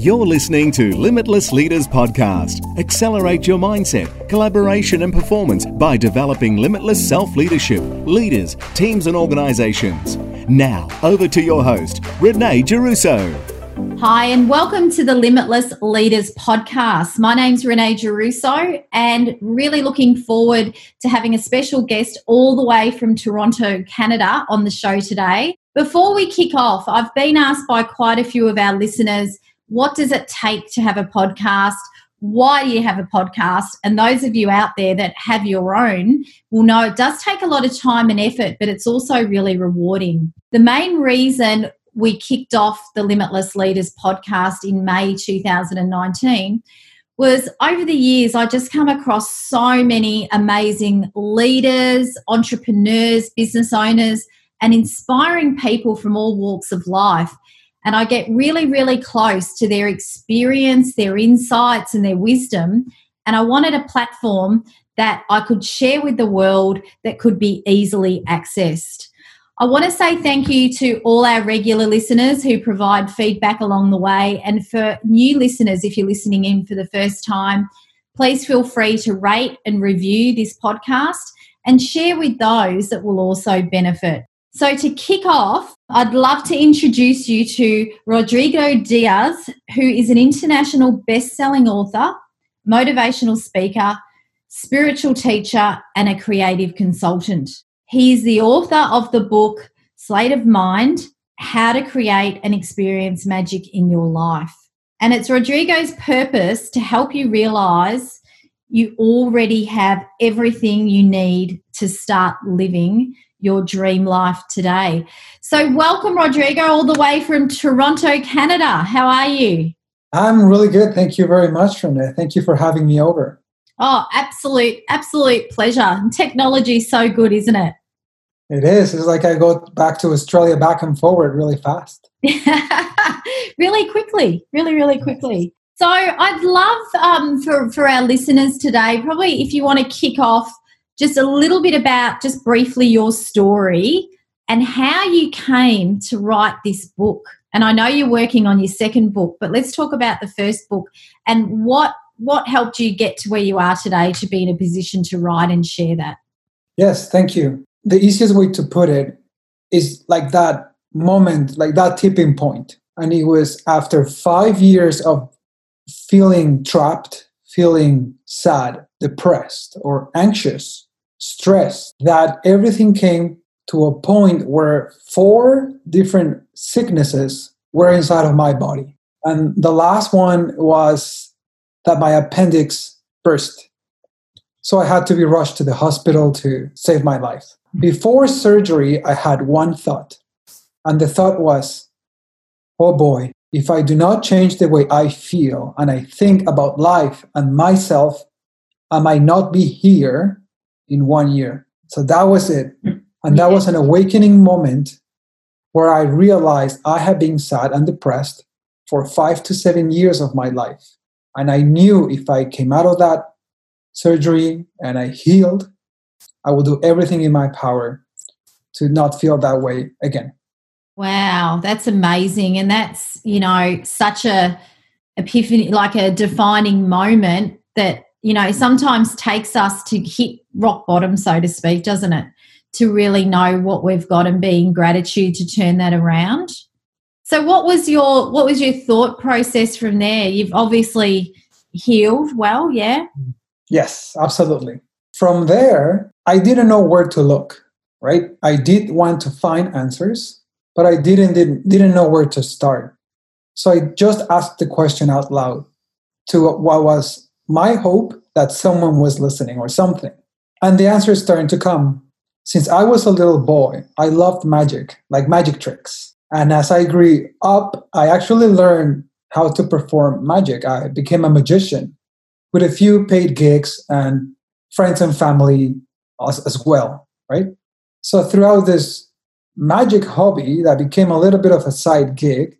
You're listening to Limitless Leaders Podcast. Accelerate your mindset, collaboration, and performance by developing limitless self leadership, leaders, teams, and organizations. Now, over to your host, Renee Giarrusso. Hi, and welcome to the Limitless Leaders Podcast. My name's Renee Giarrusso, and really looking forward to having a special guest all the way from Toronto, Canada, on the show today. Before we kick off, I've been asked by quite a few of our listeners what does it take to have a podcast? Why do you have a podcast? And those of you out there that have your own will know it does take a lot of time and effort, but it's also really rewarding. The main reason we kicked off the Limitless Leaders podcast in May 2019 was over the years, I just come across so many amazing leaders, entrepreneurs, business owners, and inspiring people from all walks of life and I get really, really close to their experience, their insights, and their wisdom. And I wanted a platform that I could share with the world that could be easily accessed. I want to say thank you to all our regular listeners who provide feedback along the way. And for new listeners, if you're listening in for the first time, please feel free to rate and review this podcast and share with those that will also benefit. So, to kick off, I'd love to introduce you to Rodrigo Diaz, who is an international best selling author, motivational speaker, spiritual teacher, and a creative consultant. He is the author of the book Slate of Mind How to Create and Experience Magic in Your Life. And it's Rodrigo's purpose to help you realize you already have everything you need to start living your dream life today. So, welcome, Rodrigo, all the way from Toronto, Canada. How are you? I'm really good. Thank you very much, Renee. Thank you for having me over. Oh, absolute, absolute pleasure. Technology is so good, isn't it? It is. It's like I go back to Australia back and forward really fast. really quickly, really, really quickly. So I'd love um, for, for our listeners today, probably if you want to kick off just a little bit about just briefly your story and how you came to write this book. And I know you're working on your second book, but let's talk about the first book and what what helped you get to where you are today to be in a position to write and share that. Yes, thank you. The easiest way to put it is like that moment, like that tipping point. And it was after 5 years of feeling trapped, feeling sad, depressed or anxious stress that everything came to a point where four different sicknesses were inside of my body. And the last one was that my appendix burst. So I had to be rushed to the hospital to save my life. Before surgery, I had one thought. And the thought was, oh boy, if I do not change the way I feel and I think about life and myself, I might not be here in one year. So that was it. And that was an awakening moment where I realized I had been sad and depressed for five to seven years of my life. And I knew if I came out of that surgery and I healed, I would do everything in my power to not feel that way again. Wow, that's amazing. And that's, you know, such a epiphany, like a defining moment that you know, sometimes takes us to hit rock bottom, so to speak, doesn't it? To really know what we've got and be in gratitude to turn that around. So what was your what was your thought process from there? You've obviously healed well, yeah? Yes, absolutely. From there, I didn't know where to look, right? I did want to find answers, but I didn't didn't, didn't know where to start. So I just asked the question out loud to what was my hope that someone was listening or something. And the answer is starting to come. Since I was a little boy, I loved magic, like magic tricks. And as I grew up, I actually learned how to perform magic. I became a magician with a few paid gigs and friends and family as, as well, right? So throughout this magic hobby that became a little bit of a side gig,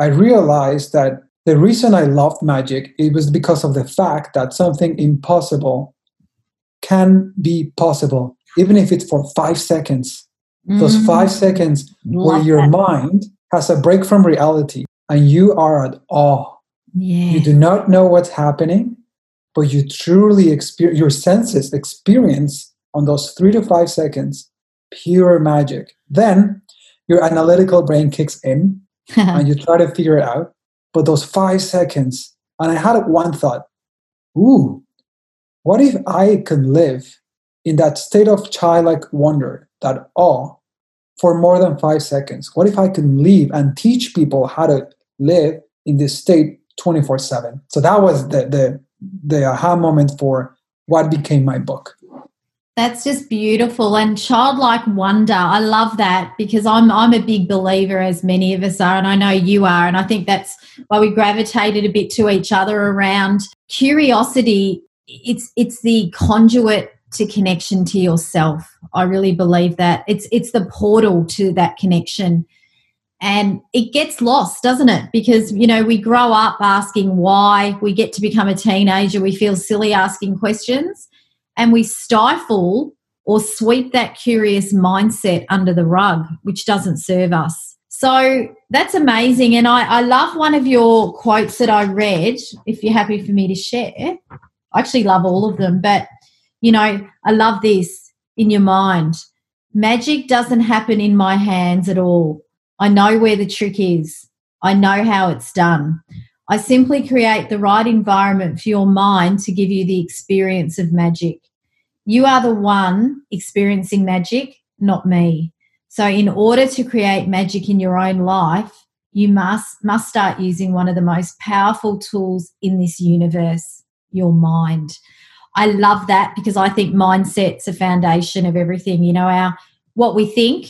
I realized that the reason I loved magic it was because of the fact that something impossible can be possible, even if it's for five seconds. Mm. Those five seconds Love where your that. mind has a break from reality and you are at awe Yeah. You do not know what's happening, but you truly experience your senses experience on those three to five seconds pure magic. Then your analytical brain kicks in and you try to figure it out. But those five seconds, and I had one thought, ooh, what if I could live in that state of childlike wonder, that awe, for more than five seconds? What if I could live and teach people how to live in this state 24 7? So that was the, the, the aha moment for what became my book. That's just beautiful and childlike wonder. I love that because I'm I'm a big believer, as many of us are, and I know you are, and I think that's why we gravitated a bit to each other around curiosity. It's it's the conduit to connection to yourself. I really believe that it's it's the portal to that connection, and it gets lost, doesn't it? Because you know we grow up asking why. We get to become a teenager, we feel silly asking questions and we stifle or sweep that curious mindset under the rug, which doesn't serve us. So that's amazing. And I, I love one of your quotes that I read, if you're happy for me to share. I actually love all of them, but you know, I love this in your mind. Magic doesn't happen in my hands at all. I know where the trick is. I know how it's done. I simply create the right environment for your mind to give you the experience of magic. You are the one experiencing magic, not me. So in order to create magic in your own life, you must must start using one of the most powerful tools in this universe, your mind. I love that because I think mindset's a foundation of everything. You know, our what we think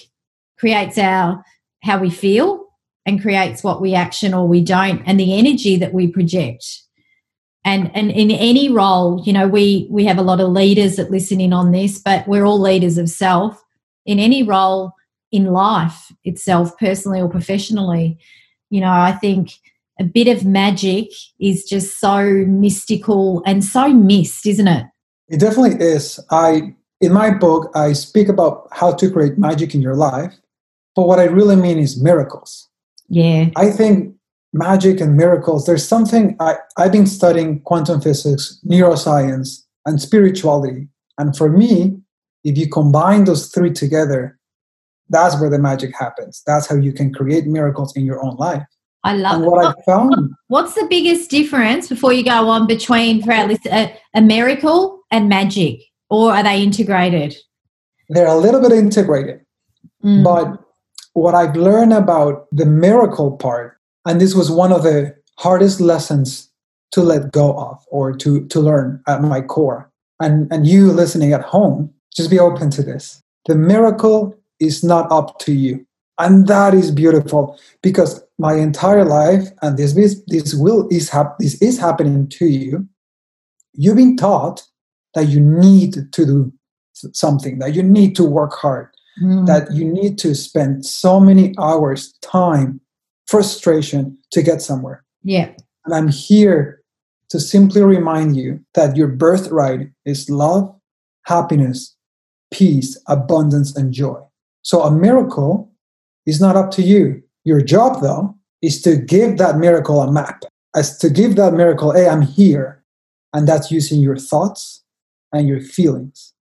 creates our how we feel and creates what we action or we don't and the energy that we project. And and in any role you know we we have a lot of leaders that listen in on this but we're all leaders of self. In any role in life itself personally or professionally you know i think a bit of magic is just so mystical and so missed isn't it? It definitely is. I in my book i speak about how to create magic in your life but what i really mean is miracles yeah. I think magic and miracles, there's something I, I've been studying quantum physics, neuroscience, and spirituality. And for me, if you combine those three together, that's where the magic happens. That's how you can create miracles in your own life. I love and what, I found. What's the biggest difference before you go on between for our list, a, a miracle and magic, or are they integrated? They're a little bit integrated, mm. but what I've learned about the miracle part, and this was one of the hardest lessons to let go of or to, to learn at my core. And, and you listening at home, just be open to this. The miracle is not up to you. And that is beautiful because my entire life, and this is, this will is hap- this is happening to you. You've been taught that you need to do something, that you need to work hard, mm. that you need to spend so many hours, time, frustration to get somewhere. Yeah. And I'm here to simply remind you that your birthright is love, happiness, peace, abundance, and joy. So a miracle is not up to you. Your job, though, is to give that miracle a map, as to give that miracle, hey, I'm here. And that's using your thoughts and your feelings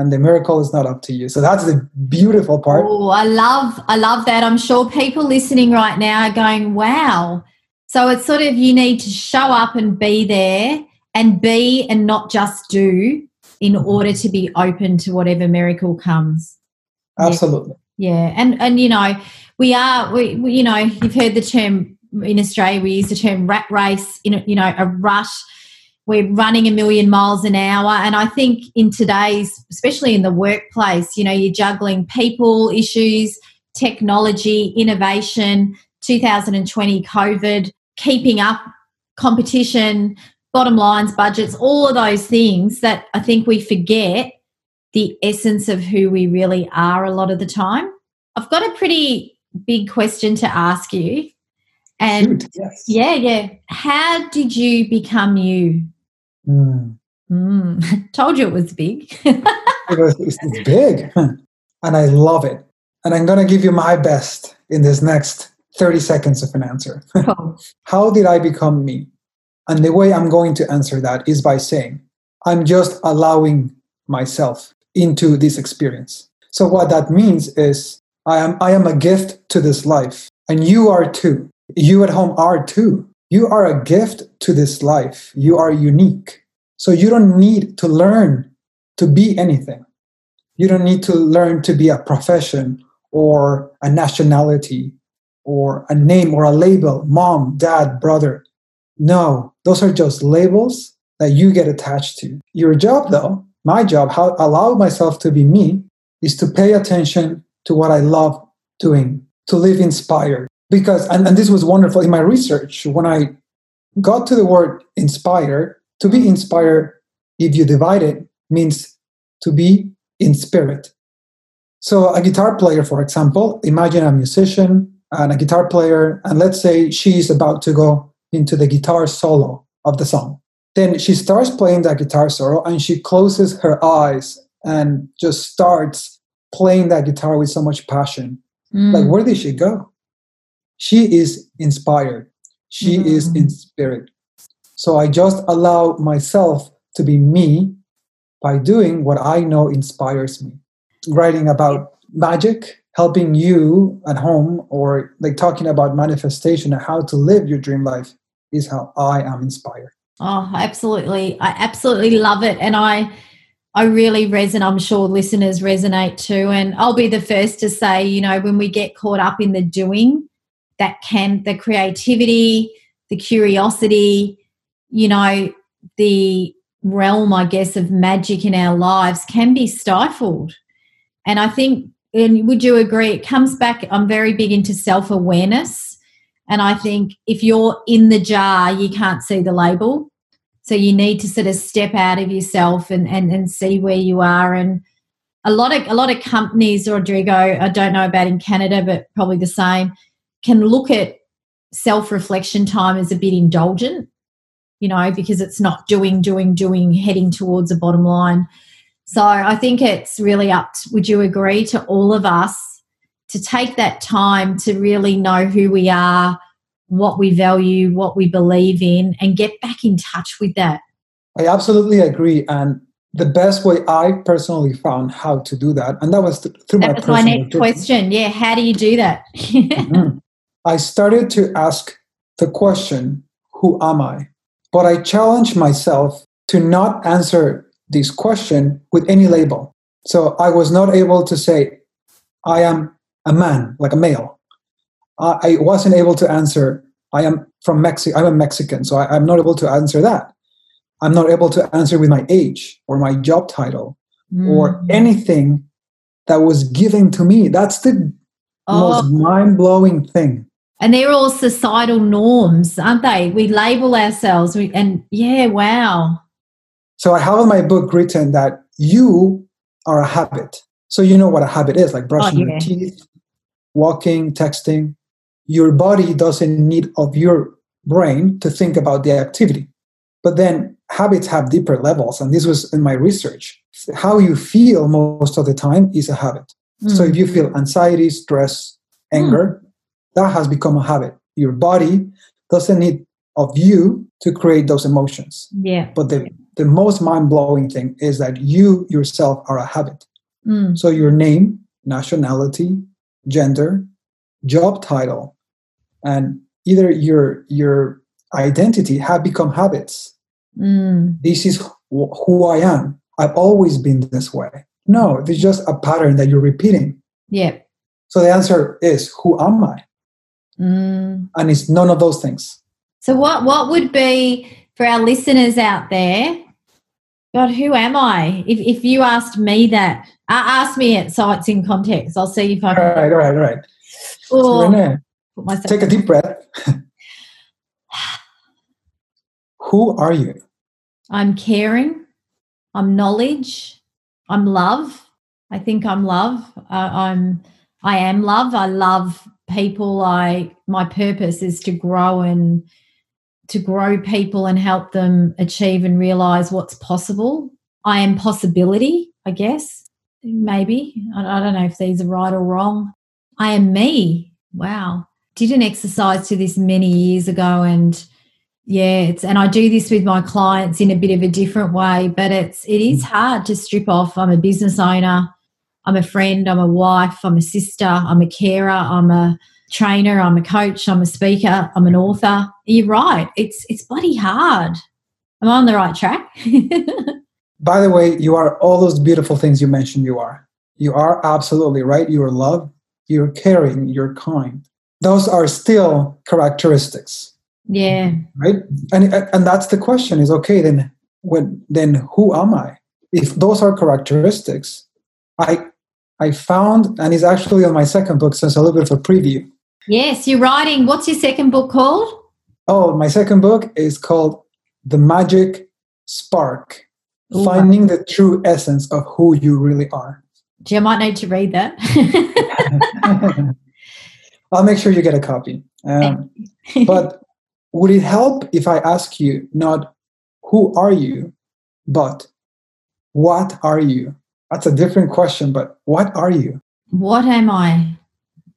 and the miracle is not up to you. So that's the beautiful part. Oh, I love I love that. I'm sure people listening right now are going, "Wow." So it's sort of you need to show up and be there and be and not just do in order to be open to whatever miracle comes. Absolutely. Yeah. yeah. And and you know, we are we, we you know, you've heard the term in Australia we use the term rat race in you know, a rush we're running a million miles an hour. And i think in today's especially in the workplace you know you're juggling people issues technology innovation 2020 covid keeping up competition bottom lines budgets all of those things that i think we forget the essence of who we really are a lot of the time. I've got a pretty big question to ask you. And Shoot, yes. yeah yeah. How did you become you Mm. Mm. Told you it was big. it was, it's big. And I love it. And I'm going to give you my best in this next 30 seconds of an answer. Oh. How did I become me? And the way I'm going to answer that is by saying, I'm just allowing myself into this experience. So what that means is I am I am a gift to this life and you are too. You at home are too. You are a gift to this life. You are unique. So you don't need to learn to be anything. You don't need to learn to be a profession or a nationality or a name or a label, mom, dad, brother. No, those are just labels that you get attached to. Your job, though, my job, how allow myself to be me, is to pay attention to what I love doing, to live inspired. Because, and, and this was wonderful in my research, when I got to the word inspire, to be inspired, if you divide it, means to be in spirit. So, a guitar player, for example, imagine a musician and a guitar player, and let's say she's about to go into the guitar solo of the song. Then she starts playing that guitar solo and she closes her eyes and just starts playing that guitar with so much passion. Mm. Like, where did she go? She is inspired, she mm. is in spirit. So I just allow myself to be me by doing what I know inspires me. Writing about magic, helping you at home, or like talking about manifestation and how to live your dream life is how I am inspired. Oh, absolutely. I absolutely love it. And I I really resonate. I'm sure listeners resonate too. And I'll be the first to say, you know, when we get caught up in the doing, that can, the creativity, the curiosity, you know, the realm, I guess, of magic in our lives can be stifled. And I think, and would you agree, it comes back, I'm very big into self awareness. And I think if you're in the jar, you can't see the label. So you need to sort of step out of yourself and, and, and see where you are. And a lot of a lot of companies, Rodrigo, I don't know about in Canada, but probably the same, can look at self-reflection time as a bit indulgent, you know, because it's not doing, doing, doing, heading towards a bottom line. So I think it's really up, to, would you agree, to all of us to take that time to really know who we are, what we value, what we believe in, and get back in touch with that. I absolutely agree. And the best way I personally found how to do that, and that was th- through that my was my next question. Yeah, how do you do that? mm-hmm. I started to ask the question, "Who am I?" But I challenged myself to not answer this question with any label. So I was not able to say, "I am a man," like a male. I wasn't able to answer. I am from Mexico. I'm a Mexican, so I, am not able to answer that. I'm not able to answer with my age or my job title mm. or anything that was given to me. That's the oh. most mind blowing thing. And they're all societal norms, aren't they? We label ourselves, we, and yeah, wow. So I have in my book written that you are a habit. So you know what a habit is, like brushing oh, yeah. your teeth, walking, texting your body doesn't need of your brain to think about the activity. But then habits have deeper levels, and this was in my research. How you feel most of the time is a habit. Mm. So if you feel anxiety, stress, anger, mm. That has become a habit. Your body doesn't need of you to create those emotions. Yeah. But the, the most mind blowing thing is that you yourself are a habit. Mm. So your name, nationality, gender, job title, and either your your identity have become habits mm. this is wh- who i am i've always been this way no it's just a pattern that you're repeating yeah so the answer is who am i mm. and it's none of those things so what what would be for our listeners out there god who am i if, if you asked me that uh, ask me it so it's in context i'll see if i can all right all right all right so Put myself Take a deep breath. Who are you? I'm caring. I'm knowledge. I'm love. I think I'm love. Uh, I'm. I am love. I love people. I. My purpose is to grow and to grow people and help them achieve and realize what's possible. I am possibility. I guess maybe. I, I don't know if these are right or wrong. I am me. Wow did an exercise to this many years ago and yeah it's and i do this with my clients in a bit of a different way but it's it is hmm. hard to strip off i'm a business owner i'm a friend i'm a wife i'm a sister i'm a carer i'm a trainer i'm a coach i'm a speaker i'm an author you're right it's it's bloody hard am i on the right track by the way you are all those beautiful things you mentioned you are you are absolutely right you're love you're caring you're kind those are still characteristics yeah. Right. And and that's the question is okay, then when then who am I? If those are characteristics, I I found and it's actually on my second book, so it's a little bit of a preview. Yes, you're writing. What's your second book called? Oh, my second book is called The Magic Spark. Ooh. Finding the true essence of who you really are. Gee, I might need to read that. I'll make sure you get a copy. Um, but would it help if I ask you not who are you, but what are you? That's a different question, but what are you? What am I?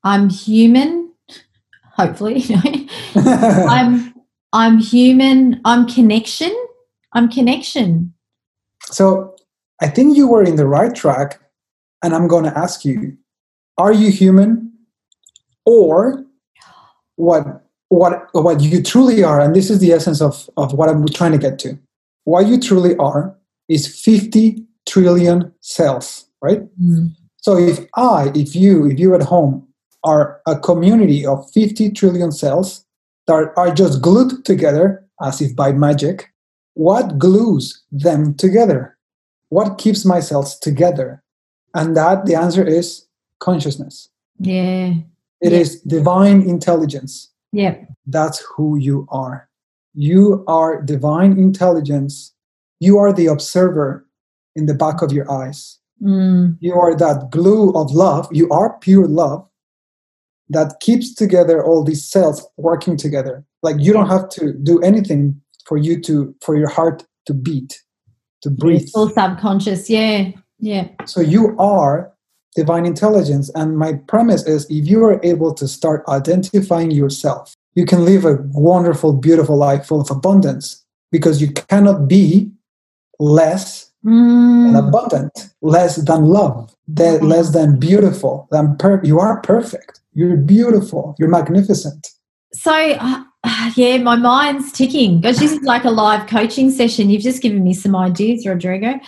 I'm human, hopefully. I'm I'm human, I'm connection. I'm connection. So I think you were in the right track, and I'm going to ask you are you human? Or what what what you truly are, and this is the essence of, of what I'm trying to get to. What you truly are is 50 trillion cells, right? Mm. So if I, if you, if you at home are a community of 50 trillion cells that are just glued together as if by magic, what glues them together? What keeps my cells together? And that the answer is consciousness. Yeah. It yeah. is divine intelligence. Yeah. That's who you are. You are divine intelligence. You are the observer in the back of your eyes. Mm. You are that glue of love. You are pure love that keeps together all these cells working together. Like you don't have to do anything for you to for your heart to beat, to breathe. It's all subconscious. Yeah. Yeah. So you are divine intelligence. And my premise is if you are able to start identifying yourself, you can live a wonderful, beautiful life full of abundance because you cannot be less mm. than abundant, less than love, that Mm-hmm. less than beautiful, than per- you are perfect. You're beautiful. You're magnificent. So, uh, yeah, my mind's ticking. Gosh, this is like a live coaching session. You've just given me some ideas, Rodrigo.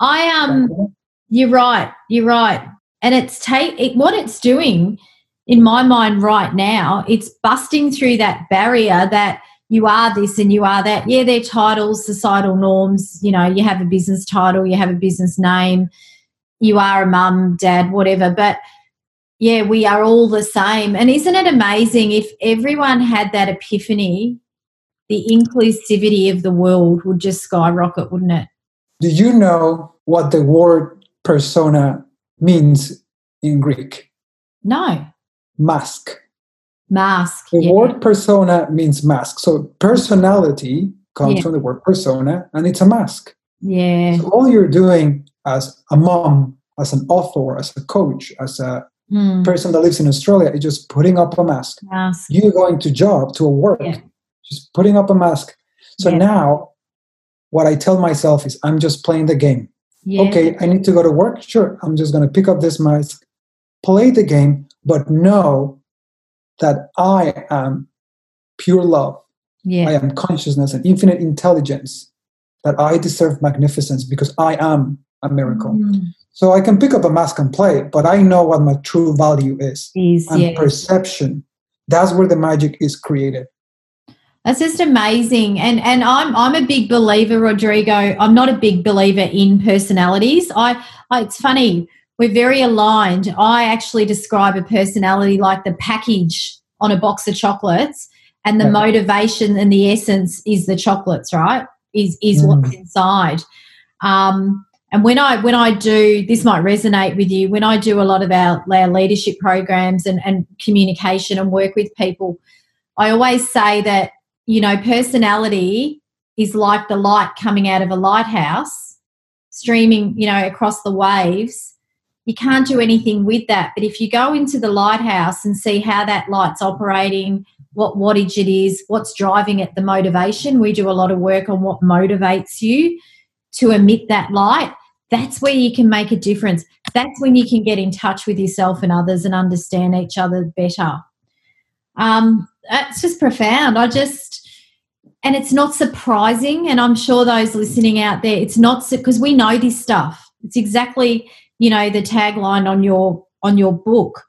I um, you're right. You're right and it's take it, what it's doing in my mind right now it's busting through that barrier that you are this and you are that yeah they're titles societal norms you know you have a business title you have a business name you are a mum dad whatever but yeah we are all the same and isn't it amazing if everyone had that epiphany the inclusivity of the world would just skyrocket wouldn't it do you know what the word persona means in Greek? No. Mask. Mask. The yeah. word persona means mask. So personality comes Yeah. from the word persona and it's a mask. Yeah. So all you're doing as a mom, as an author, as a coach, as a Mm. person that lives in Australia is just putting up a mask. Mask. You're going to job, to a work, Yeah. just putting up a mask. So Yeah. now what I tell myself is I'm just playing the game. Yeah. Okay, I need to go to work. Sure, I'm just going to pick up this mask, play the game, but know that I am pure love. Yeah. I am consciousness and infinite intelligence, that I deserve magnificence because I am a miracle. Mm. So I can pick up a mask and play, but I know what my true value is Is, and yeah. perception. That's where the magic is created. That's just amazing. And and I'm I'm a big believer, Rodrigo. I'm not a big believer in personalities. I, I it's funny, we're very aligned. I actually describe a personality like the package on a box of chocolates and the motivation and the essence is the chocolates, right? Is is Mm. what's inside. Um and when I when I do this might resonate with you, when I do a lot of our, our leadership programs and, and communication and work with people, I always say that you know, personality is like the light coming out of a lighthouse, streaming, you know, across the waves. You can't do anything with that. But if you go into the lighthouse and see how that light's operating, what wattage it is, what's driving it, the motivation, we do a lot of work on what motivates you to emit that light. That's where you can make a difference. That's when you can get in touch with yourself and others and understand each other better. Um, that's just profound. I just, and it's not surprising. And I'm sure those listening out there, it's not because we know this stuff. It's exactly you know the tagline on your on your book.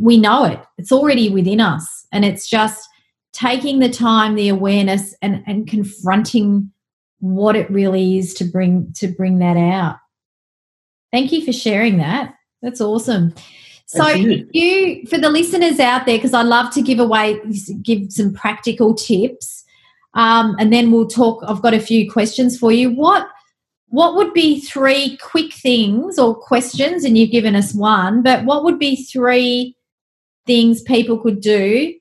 We know it. It's already within us. And it's just taking the time the awareness and and confronting what it really is to bring to bring that out. Thank you for sharing that. That's awesome. So you. you for the listeners out there because i love to give away give some practical tips um, and then we'll talk i've got a few questions for you. What what would be three quick things or questions? And you've given us one, but what would be three things people could do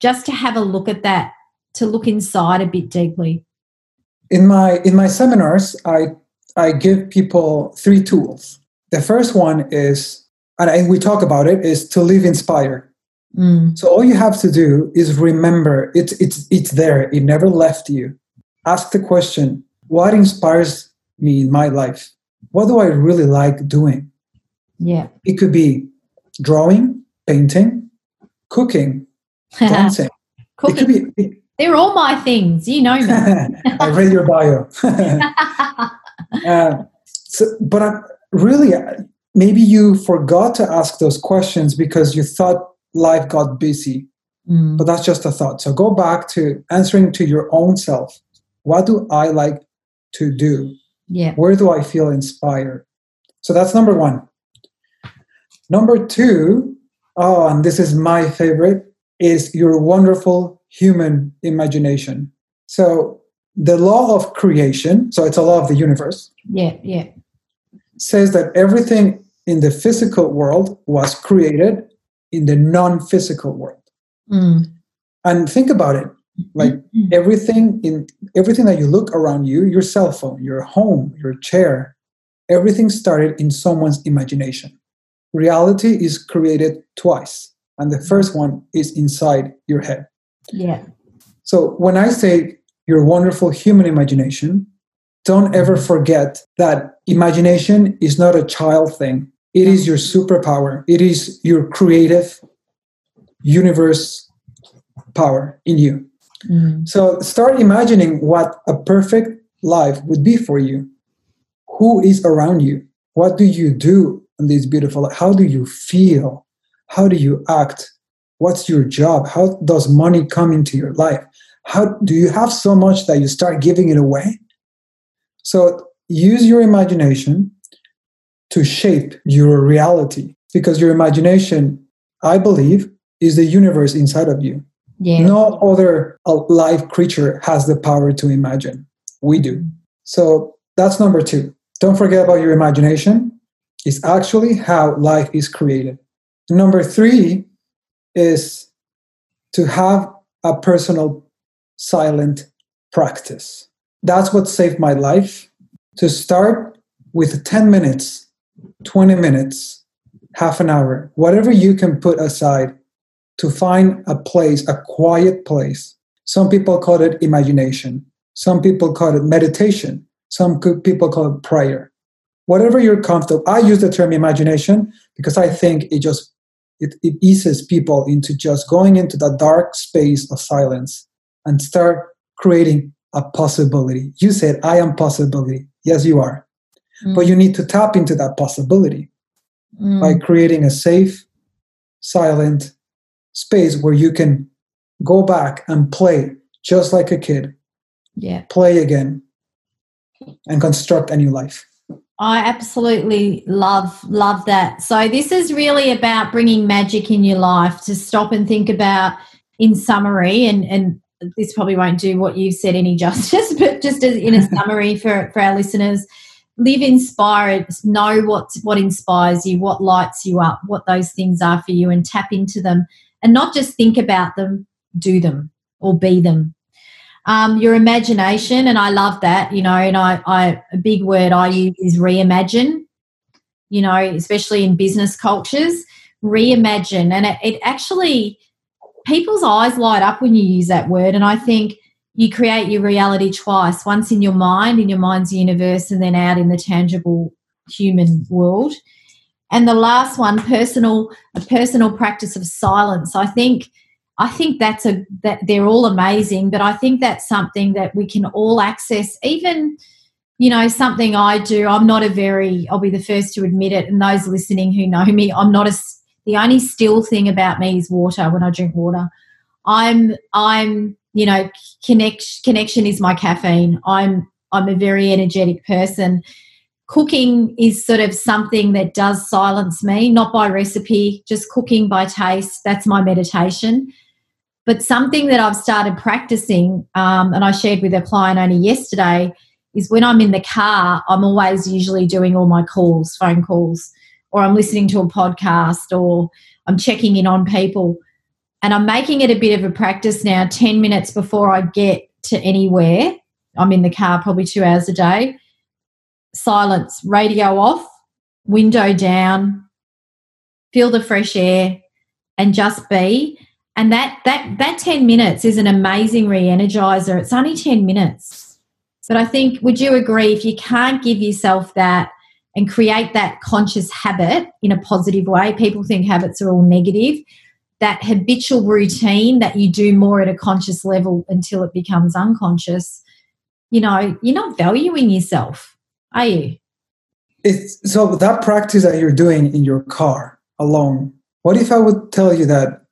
just to have a look at that, to look inside a bit deeply? In my in my seminars, I I give people three tools. The first one is, and we talk about it, is to live inspired. Mm. So all you have to do is remember it's it's it's there. It never left you. Ask the question: What inspires me in my life? What do I really like doing? Yeah. It could be drawing, painting, cooking, dancing. cooking. It could be. They're all my things. You know me. I read your bio. uh, so, but I, really, maybe you forgot to ask those questions because you thought life got busy. Mm. But that's just a thought. So go back to answering to your own self. What do I like to do? Yeah. Where do I feel inspired? So that's number one. Number two, oh, and this is my favorite, is your wonderful human imagination. So the law of creation, so it's a law of the universe. Yeah, yeah. Says that everything in the physical world was created in the non physical world. Mm. And think about it like everything in everything that you look around you your cell phone your home your chair everything started in someone's imagination. Reality is created twice and the first one is inside your head. Yeah. So when i say your wonderful human imagination don't ever forget that imagination is not a child thing. It is your superpower. It is your creative universe power in you Mm. So start imagining what a perfect life would be for you. Who is around you? What do you do in this beautiful life? How do you feel? How do you act? What's your job? How does money come into your life? How do you have so much that you start giving it away? So use your imagination to shape your reality because your imagination, I believe, is the universe inside of you. Yeah. No other live creature has the power to imagine. We do. So that's number two. Don't forget about your imagination. It's actually how life is created. Number three is to have a personal silent practice. That's what saved my life. To start with 10 minutes, 20 minutes, half an hour, whatever you can put aside to find a place, a quiet place. Some people call it imagination. Some people call it meditation. Some people call it prayer. Whatever you're comfortable. I use the term imagination because I think it just it, it eases people into just going into the dark space of silence and start creating a possibility. You said, I am possibility. Yes, you are. Mm. But you need to tap into that possibility mm. by creating a safe, silent, space where you can go back and play just like a kid. Yeah. Play again and construct a new life. I absolutely love love that. So this is really about bringing magic in your life to stop and think about in summary and and this probably won't do what you've said any justice but just as in a summary for for our listeners live inspired know what what inspires you what lights you up what those things are for you and tap into them and not just think about them, do them or be them. Um, your imagination, and I love that, you know, and I, I a big word I use is reimagine. you know, especially in business cultures, reimagine. And it, it actually, people's eyes light up when you use that word. And I think you create your reality twice once in your mind, in your mind's universe, and then out in the tangible human world. And the last one, personal, a personal practice of silence. I think I think that's a that they're all amazing, but I think that's something that we can all access. Even, you know, something I do. I'm not a very. I'll be the first to admit it. And those listening who know me, I'm not a. The only still thing about me is water. When I drink water, I'm I'm you know connect connection is my caffeine. I'm I'm a very energetic person. Cooking is sort of something that does silence me, not by recipe, just cooking by taste. That's my meditation but something that I've started practicing, um, and I shared with a client only yesterday, is when I'm in the car, I'm always usually doing all my calls, phone calls, or I'm listening to a podcast, or I'm checking in on people. And I'm making it a bit of a practice now 10 minutes before I get to anywhere. I'm in the car probably two hours a day. Silence, radio off, window down, feel the fresh air, and just be. And that that that 10 minutes is an amazing re-energizer. It's only 10 minutes. But i think would you agree if you can't give yourself that and create that conscious habit in a positive way people think habits are all negative that habitual routine that you do more at a conscious level until it becomes unconscious you know you're not valuing yourself are you it's so that practice that you're doing in your car alone what if i would tell you that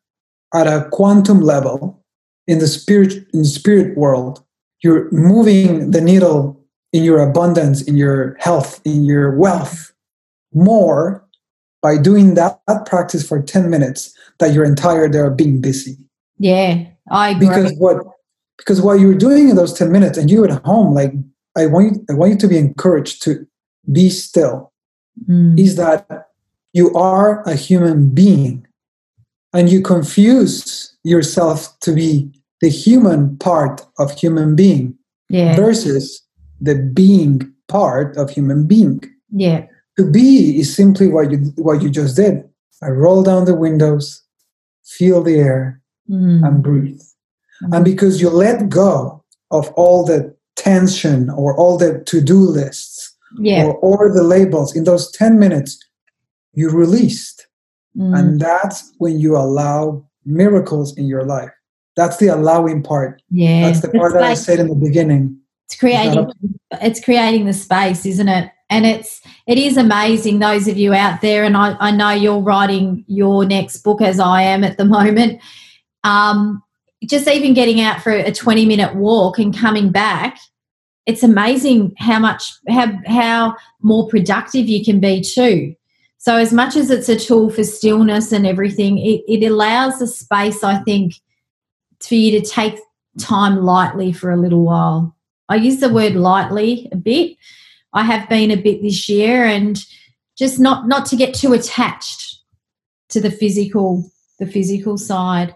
at a quantum level in the spirit in the spirit world you're moving the needle in your abundance in your health in your wealth more by doing that, that practice for 10 minutes that your entire day of being busy yeah i agree. because what because what you're doing in those 10 minutes and you at home like i want you i want you to be encouraged to be still mm. is that you are a human being and you confuse yourself to be the human part of human being yeah. versus the being part of human being. Yeah. To be is simply what you what you just did. I roll down the windows, feel the air, mm. and breathe. Mm. And because you let go of all the tension or all the to-do lists yeah. or, or the labels in those 10 minutes, you released Mm. And that's when you allow miracles in your life. That's the allowing part. Yeah. That's the part that I said in the beginning. It's creating it's creating the space, isn't it? And it's it is amazing, those of you out there, and I, I know you're writing your next book as I am at the moment. Um, just even getting out for a 20 minute walk and coming back, it's amazing how much how how more productive you can be too. So, as much as it's a tool for stillness and everything, it, it allows the space, I think, for you to take time lightly for a little while. I use the word lightly a bit. I have been a bit this year and just not not to get too attached to the physical the physical side.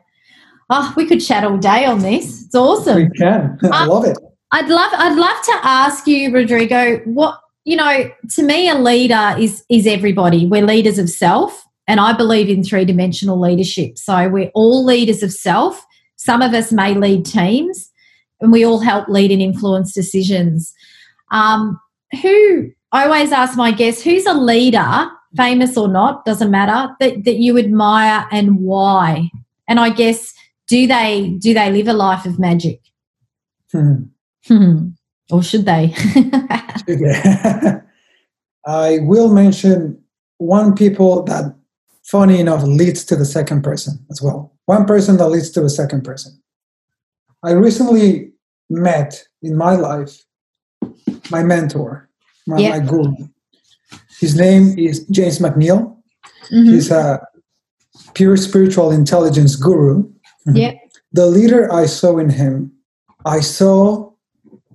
Oh, we could chat all day on this. It's awesome. We can. I um, love it. I'd love I'd love to ask you, Rodrigo, what you know, to me, a leader is is everybody. We're leaders of self, and I believe in three dimensional leadership. So we're all leaders of self. Some of us may lead teams, and we all help lead and influence decisions. Um, who I always ask my guests, who's a leader, famous or not, doesn't matter, that, that you admire and why? And I guess do they do they live a life of magic? Hmm. Hmm. Or should they? I will mention one people that, funny enough, leads to the second person as well. One person that leads to the second person. I recently met in my life my mentor, my, yeah. my guru. His name is James McNeil. Mm-hmm. He's a pure spiritual intelligence guru. Yeah. The leader I saw in him, I saw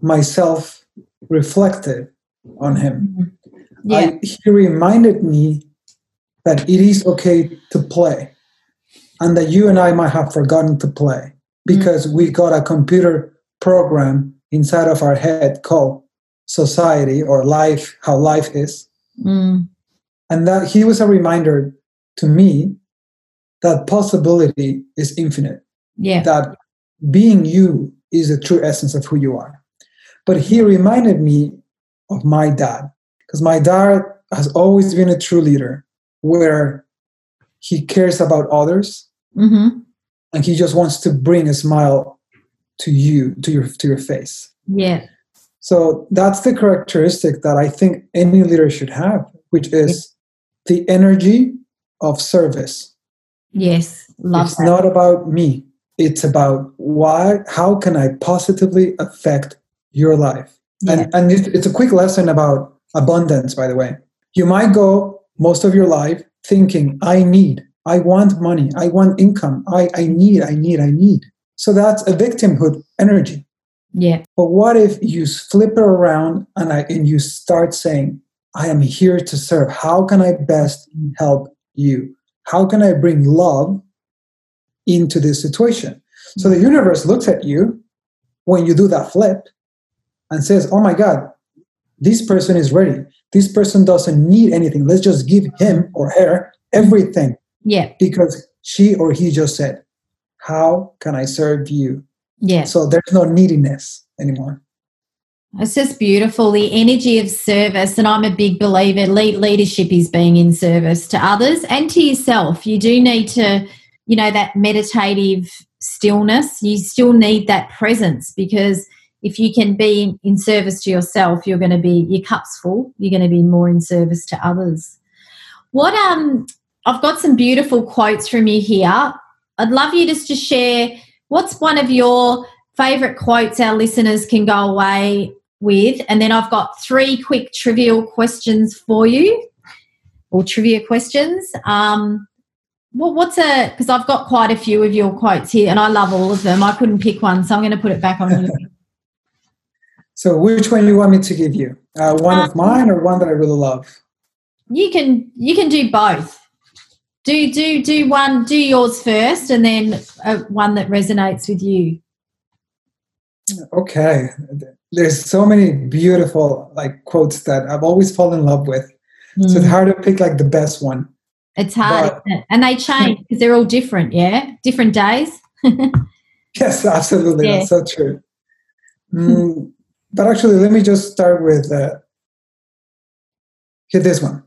myself reflected on him. Yeah. I, he reminded me that it is okay to play and that you and I might have forgotten to play because mm. we got a computer program inside of our head called society or life, how life is. Mm. And that he was a reminder to me that possibility is infinite. Yeah. That being you is the true essence of who you are. But he reminded me of my dad, because my dad has always been a true leader where he cares about others Mm-hmm. and he just wants to bring a smile to you, to your to your face. Yeah. So that's the characteristic that I think any leader should have, which is the energy of service. Yes. Love it's that. not about me. It's about why how can I positively affect your life? yeah. And and it- it's a quick lesson about abundance, by the way. You might go most of your life thinking, I need, I want money, I want income, I, I need, I need, I need. So that's a victimhood energy. yeah. But what if you flip it around and, I, and you start saying, I am here to serve. How can I best help you? How can I bring love into this situation? So the mm-hmm. universe looks at you when you do that flip and says, Oh my God, this person is ready. This person doesn't need anything. Let's just give him or her everything Yeah. because she or he just said, How can I serve you? Yeah. So there's no neediness anymore. It's just beautiful. The energy of service, and I'm a big believer. Lead leadership is being in service to others and to yourself. You do need to, you know, that meditative stillness. You still need that presence because if you can be in, service to yourself, you're going to be your cup's full. You're going to be more in service to others. What um, I've got some beautiful quotes from you here. I'd love you just to share. What's one of your favorite quotes our listeners can go away with. And then I've got three quick trivial questions for you, or trivia questions. Um, what, what's a, because I've got quite a few of your quotes here and I love all of them. I couldn't pick one, so I'm going to put it back on you. So, which one do you want me to give you? Uh, one of mine or one that I really love? you can you can do both. Do do do one do yours first, and then uh, one that resonates with you. Okay. There's so many beautiful like quotes that I've always fallen in love with. So it's Mm. hard to pick like the best one. It's hard, but- it? and they change because they're all different. Yeah, different days. Yes, absolutely. Yeah. That's so true. Mm, but actually, let me just start with uh, here. This one.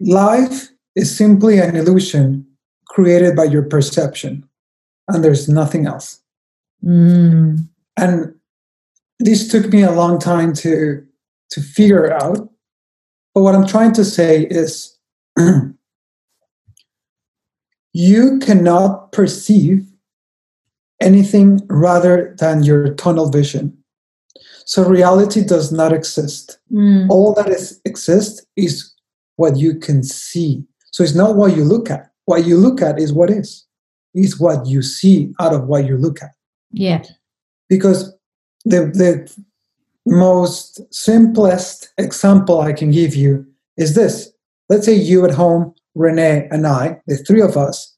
Life is simply an illusion created by your perception, and there's nothing else. Mm. and this took me a long time to to figure out. But what i'm trying to say is you cannot perceive anything rather than your tunnel vision. So reality does not exist. Mm. all that is exists is what you can see. So it's not what you look at. What you look at is what is. Is what you see out of what you look at. Yeah. because the the most simplest example I can give you is this. Let's say you at home, Renee and I, the three of us,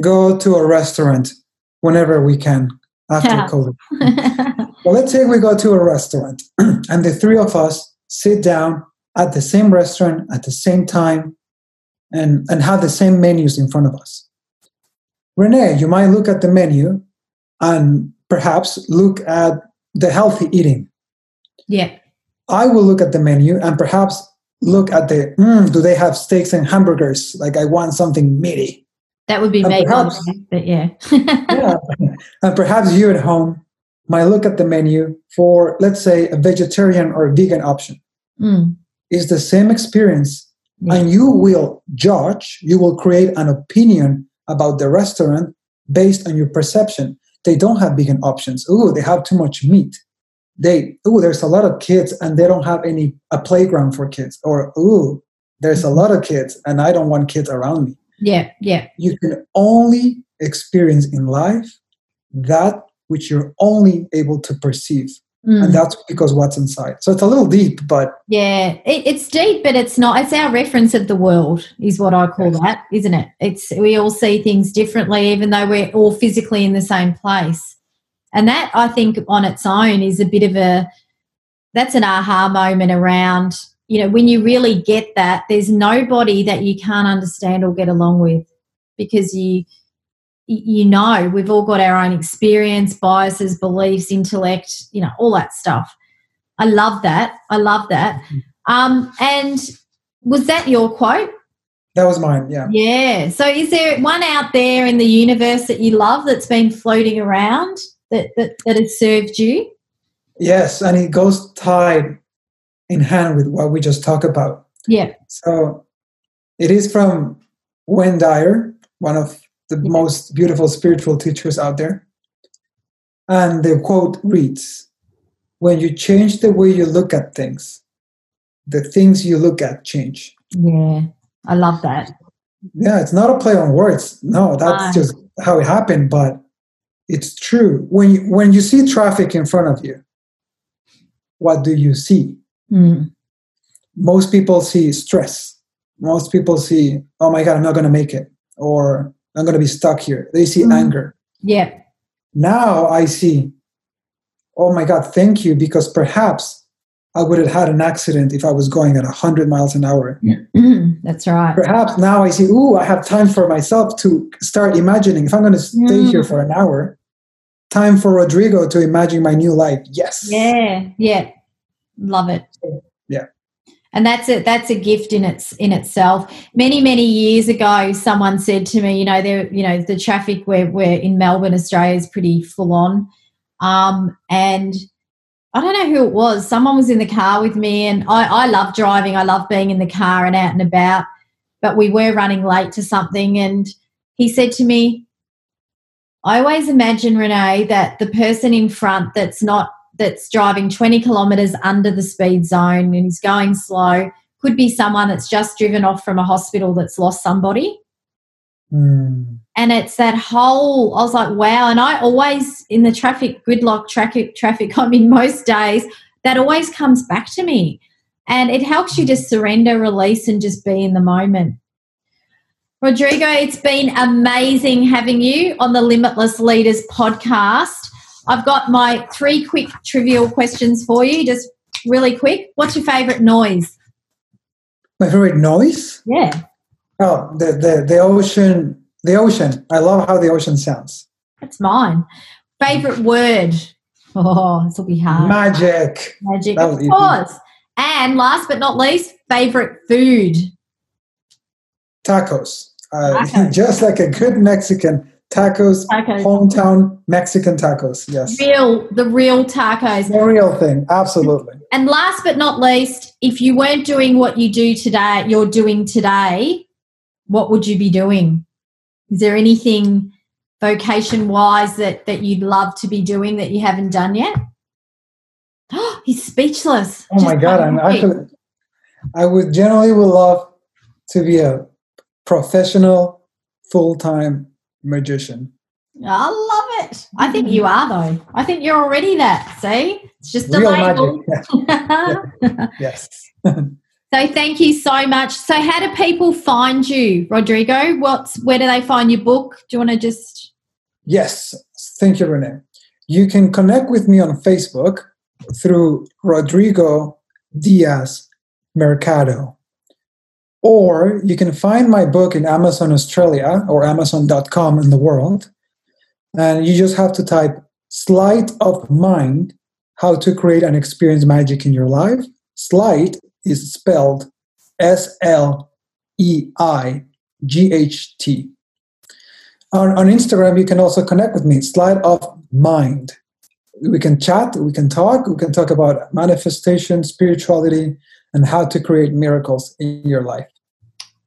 go to a restaurant whenever we can after Yeah. COVID. Well, let's say we go to a restaurant and the three of us sit down at the same restaurant at the same time and, and have the same menus in front of us. Renee, you might look at the menu and perhaps look at the healthy eating. yeah. I will look at the menu and perhaps look at the mm, do they have steaks and hamburgers? Like I want something meaty. That would be And me, but yeah. Yeah. and perhaps you at home might look at the menu for, let's say, a vegetarian or vegan option. Mm. It's the same experience. Yeah. And you will judge, you will create an opinion about the restaurant based on your perception. They don't have vegan options. Ooh, they have too much meat. They ooh, there's a lot of kids and they don't have any a playground for kids. Or ooh, there's a lot of kids and I don't want kids around me. Yeah. Yeah. You can only experience in life that which you're only able to perceive. Mm. And that's because what's inside. So it's a little deep, but Yeah, it, it's deep, but it's not. It's our reference of the world, is what I call Yes. that, isn't it? It's we all see things differently, even though we're all physically in the same place. And that I think on its own is a bit of a that's an aha moment around you know, when you really get that, there's nobody that you can't understand or get along with because you you know we've all got our own experience, biases, beliefs, intellect, you know, all that stuff. I love that. I love that. Mm-hmm. Um, and was that your quote? That was mine, yeah. Yeah. So is there one out there in the universe that you love that's been floating around that, that, that has served you? Yes, and it goes tied in hand with what we just talked about. Yeah. So it is from Wayne Dyer, one of the most beautiful spiritual teachers out there. And the quote reads When you change the way you look at things, the things you look at change. Yeah, I love that. Yeah, it's not a play on words. No, that's just how it happened, but it's true. When you, when you see traffic in front of you, what do you see? Mm. Most people see stress. Most people see, oh my God, I'm not going to make it, or I'm going to be stuck here. They see mm. anger. Yeah. Now I see, oh my God, thank you, because perhaps I would have had an accident if I was going at 100 miles an hour. Yeah. Mm, that's right. Perhaps now I see, ooh, I have time for myself to start imagining. If I'm going to stay mm. here for an hour, time for Rodrigo to imagine my new life. Yes. Yeah, yeah. Love it. And that's it. That's a gift in its in itself. Many many years ago, someone said to me, you know, there, you know, the traffic where we're in Melbourne, Australia, is pretty full on, um, and I don't know who it was. Someone was in the car with me, and I, I love driving. I love being in the car and out and about. But we were running late to something, and he said to me, "I always imagine Renee that the person in front that's not that's driving 20 kilometres under the speed zone and he's going slow could be someone that's just driven off from a hospital that's lost somebody. Mm. And it's that whole, I was like, wow. And I always, in the traffic, gridlock traffic, traffic, I mean, most days, that always comes back to me. And it helps you just surrender, release, and just be in the moment. Rodrigo, it's been amazing having you on the Limitless Leaders podcast. I've got my three quick trivial questions for you, just really quick. What's your favorite noise? My favorite noise? Yeah. Oh, the, the, the ocean. The ocean. I love how the ocean sounds. That's mine. Favorite word? Oh, this will be hard. Magic. Magic, of course. And last but not least, favorite food? Tacos. Uh, Tacos. just like a good Mexican, tacos, tacos, hometown Mexican tacos. Yes, real the real tacos, the real thing. Absolutely. And last but not least, if you weren't doing what you do today, you're doing today, what would you be doing? Is there anything vocation wise that that you'd love to be doing that you haven't done yet? He's speechless. Oh my god! I'm actually. I would generally would love to be a professional full time magician. I love it. I think you are though. I think you're already that. See, it's just a Real label. yes. so thank you so much. So how do people find you, Rodrigo? What's where do they find your book? Do you want to just? Yes, thank you, Renee. You can connect with me on Facebook through Rodrigo Diaz Mercado. Or you can find my book in Amazon Australia or Amazon.com in the world. And you just have to type Sleight of Mind How to Create and Experience Magic in Your Life. Sleight is spelled S L E I G H T. On, on Instagram, you can also connect with me, Sleight of Mind. We can chat, we can talk, we can talk about manifestation, spirituality, and how to create miracles in your life.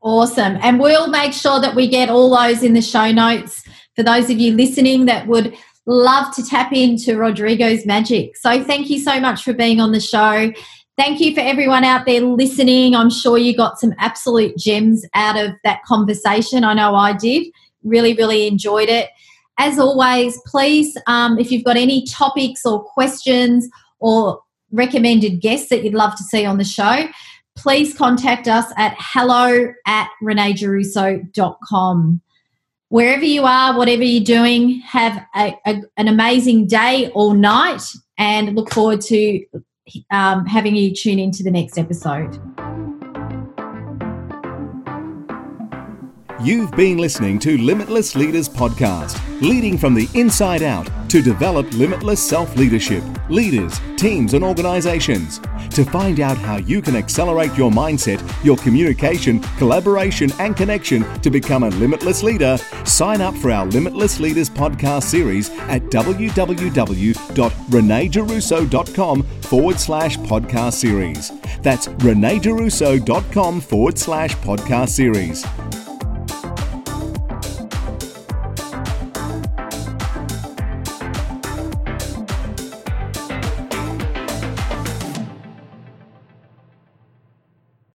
Awesome. And we'll make sure that we get all those in the show notes for those of you listening that would love to tap into Rodrigo's magic. So thank you so much for being on the show. Thank you for everyone out there listening. I'm sure you got some absolute gems out of that conversation. I know I did. Really, really enjoyed it. As always, please, um, if you've got any topics or questions or recommended guests that you'd love to see on the show, please contact us at hello at reneegiarrusso.com. Wherever you are, whatever you're doing, have a, a, an amazing day or night and look forward to um, having you tune into the next episode. You've been listening to Limitless Leaders Podcast, leading from the inside out to develop limitless self leadership, leaders, teams, and organizations. To find out how you can accelerate your mindset, your communication, collaboration, and connection to become a limitless leader, sign up for our Limitless Leaders podcast series at www.reneegiarrusso.com forward slash podcast series. That's reneegiarrusso.com forward slash podcast series.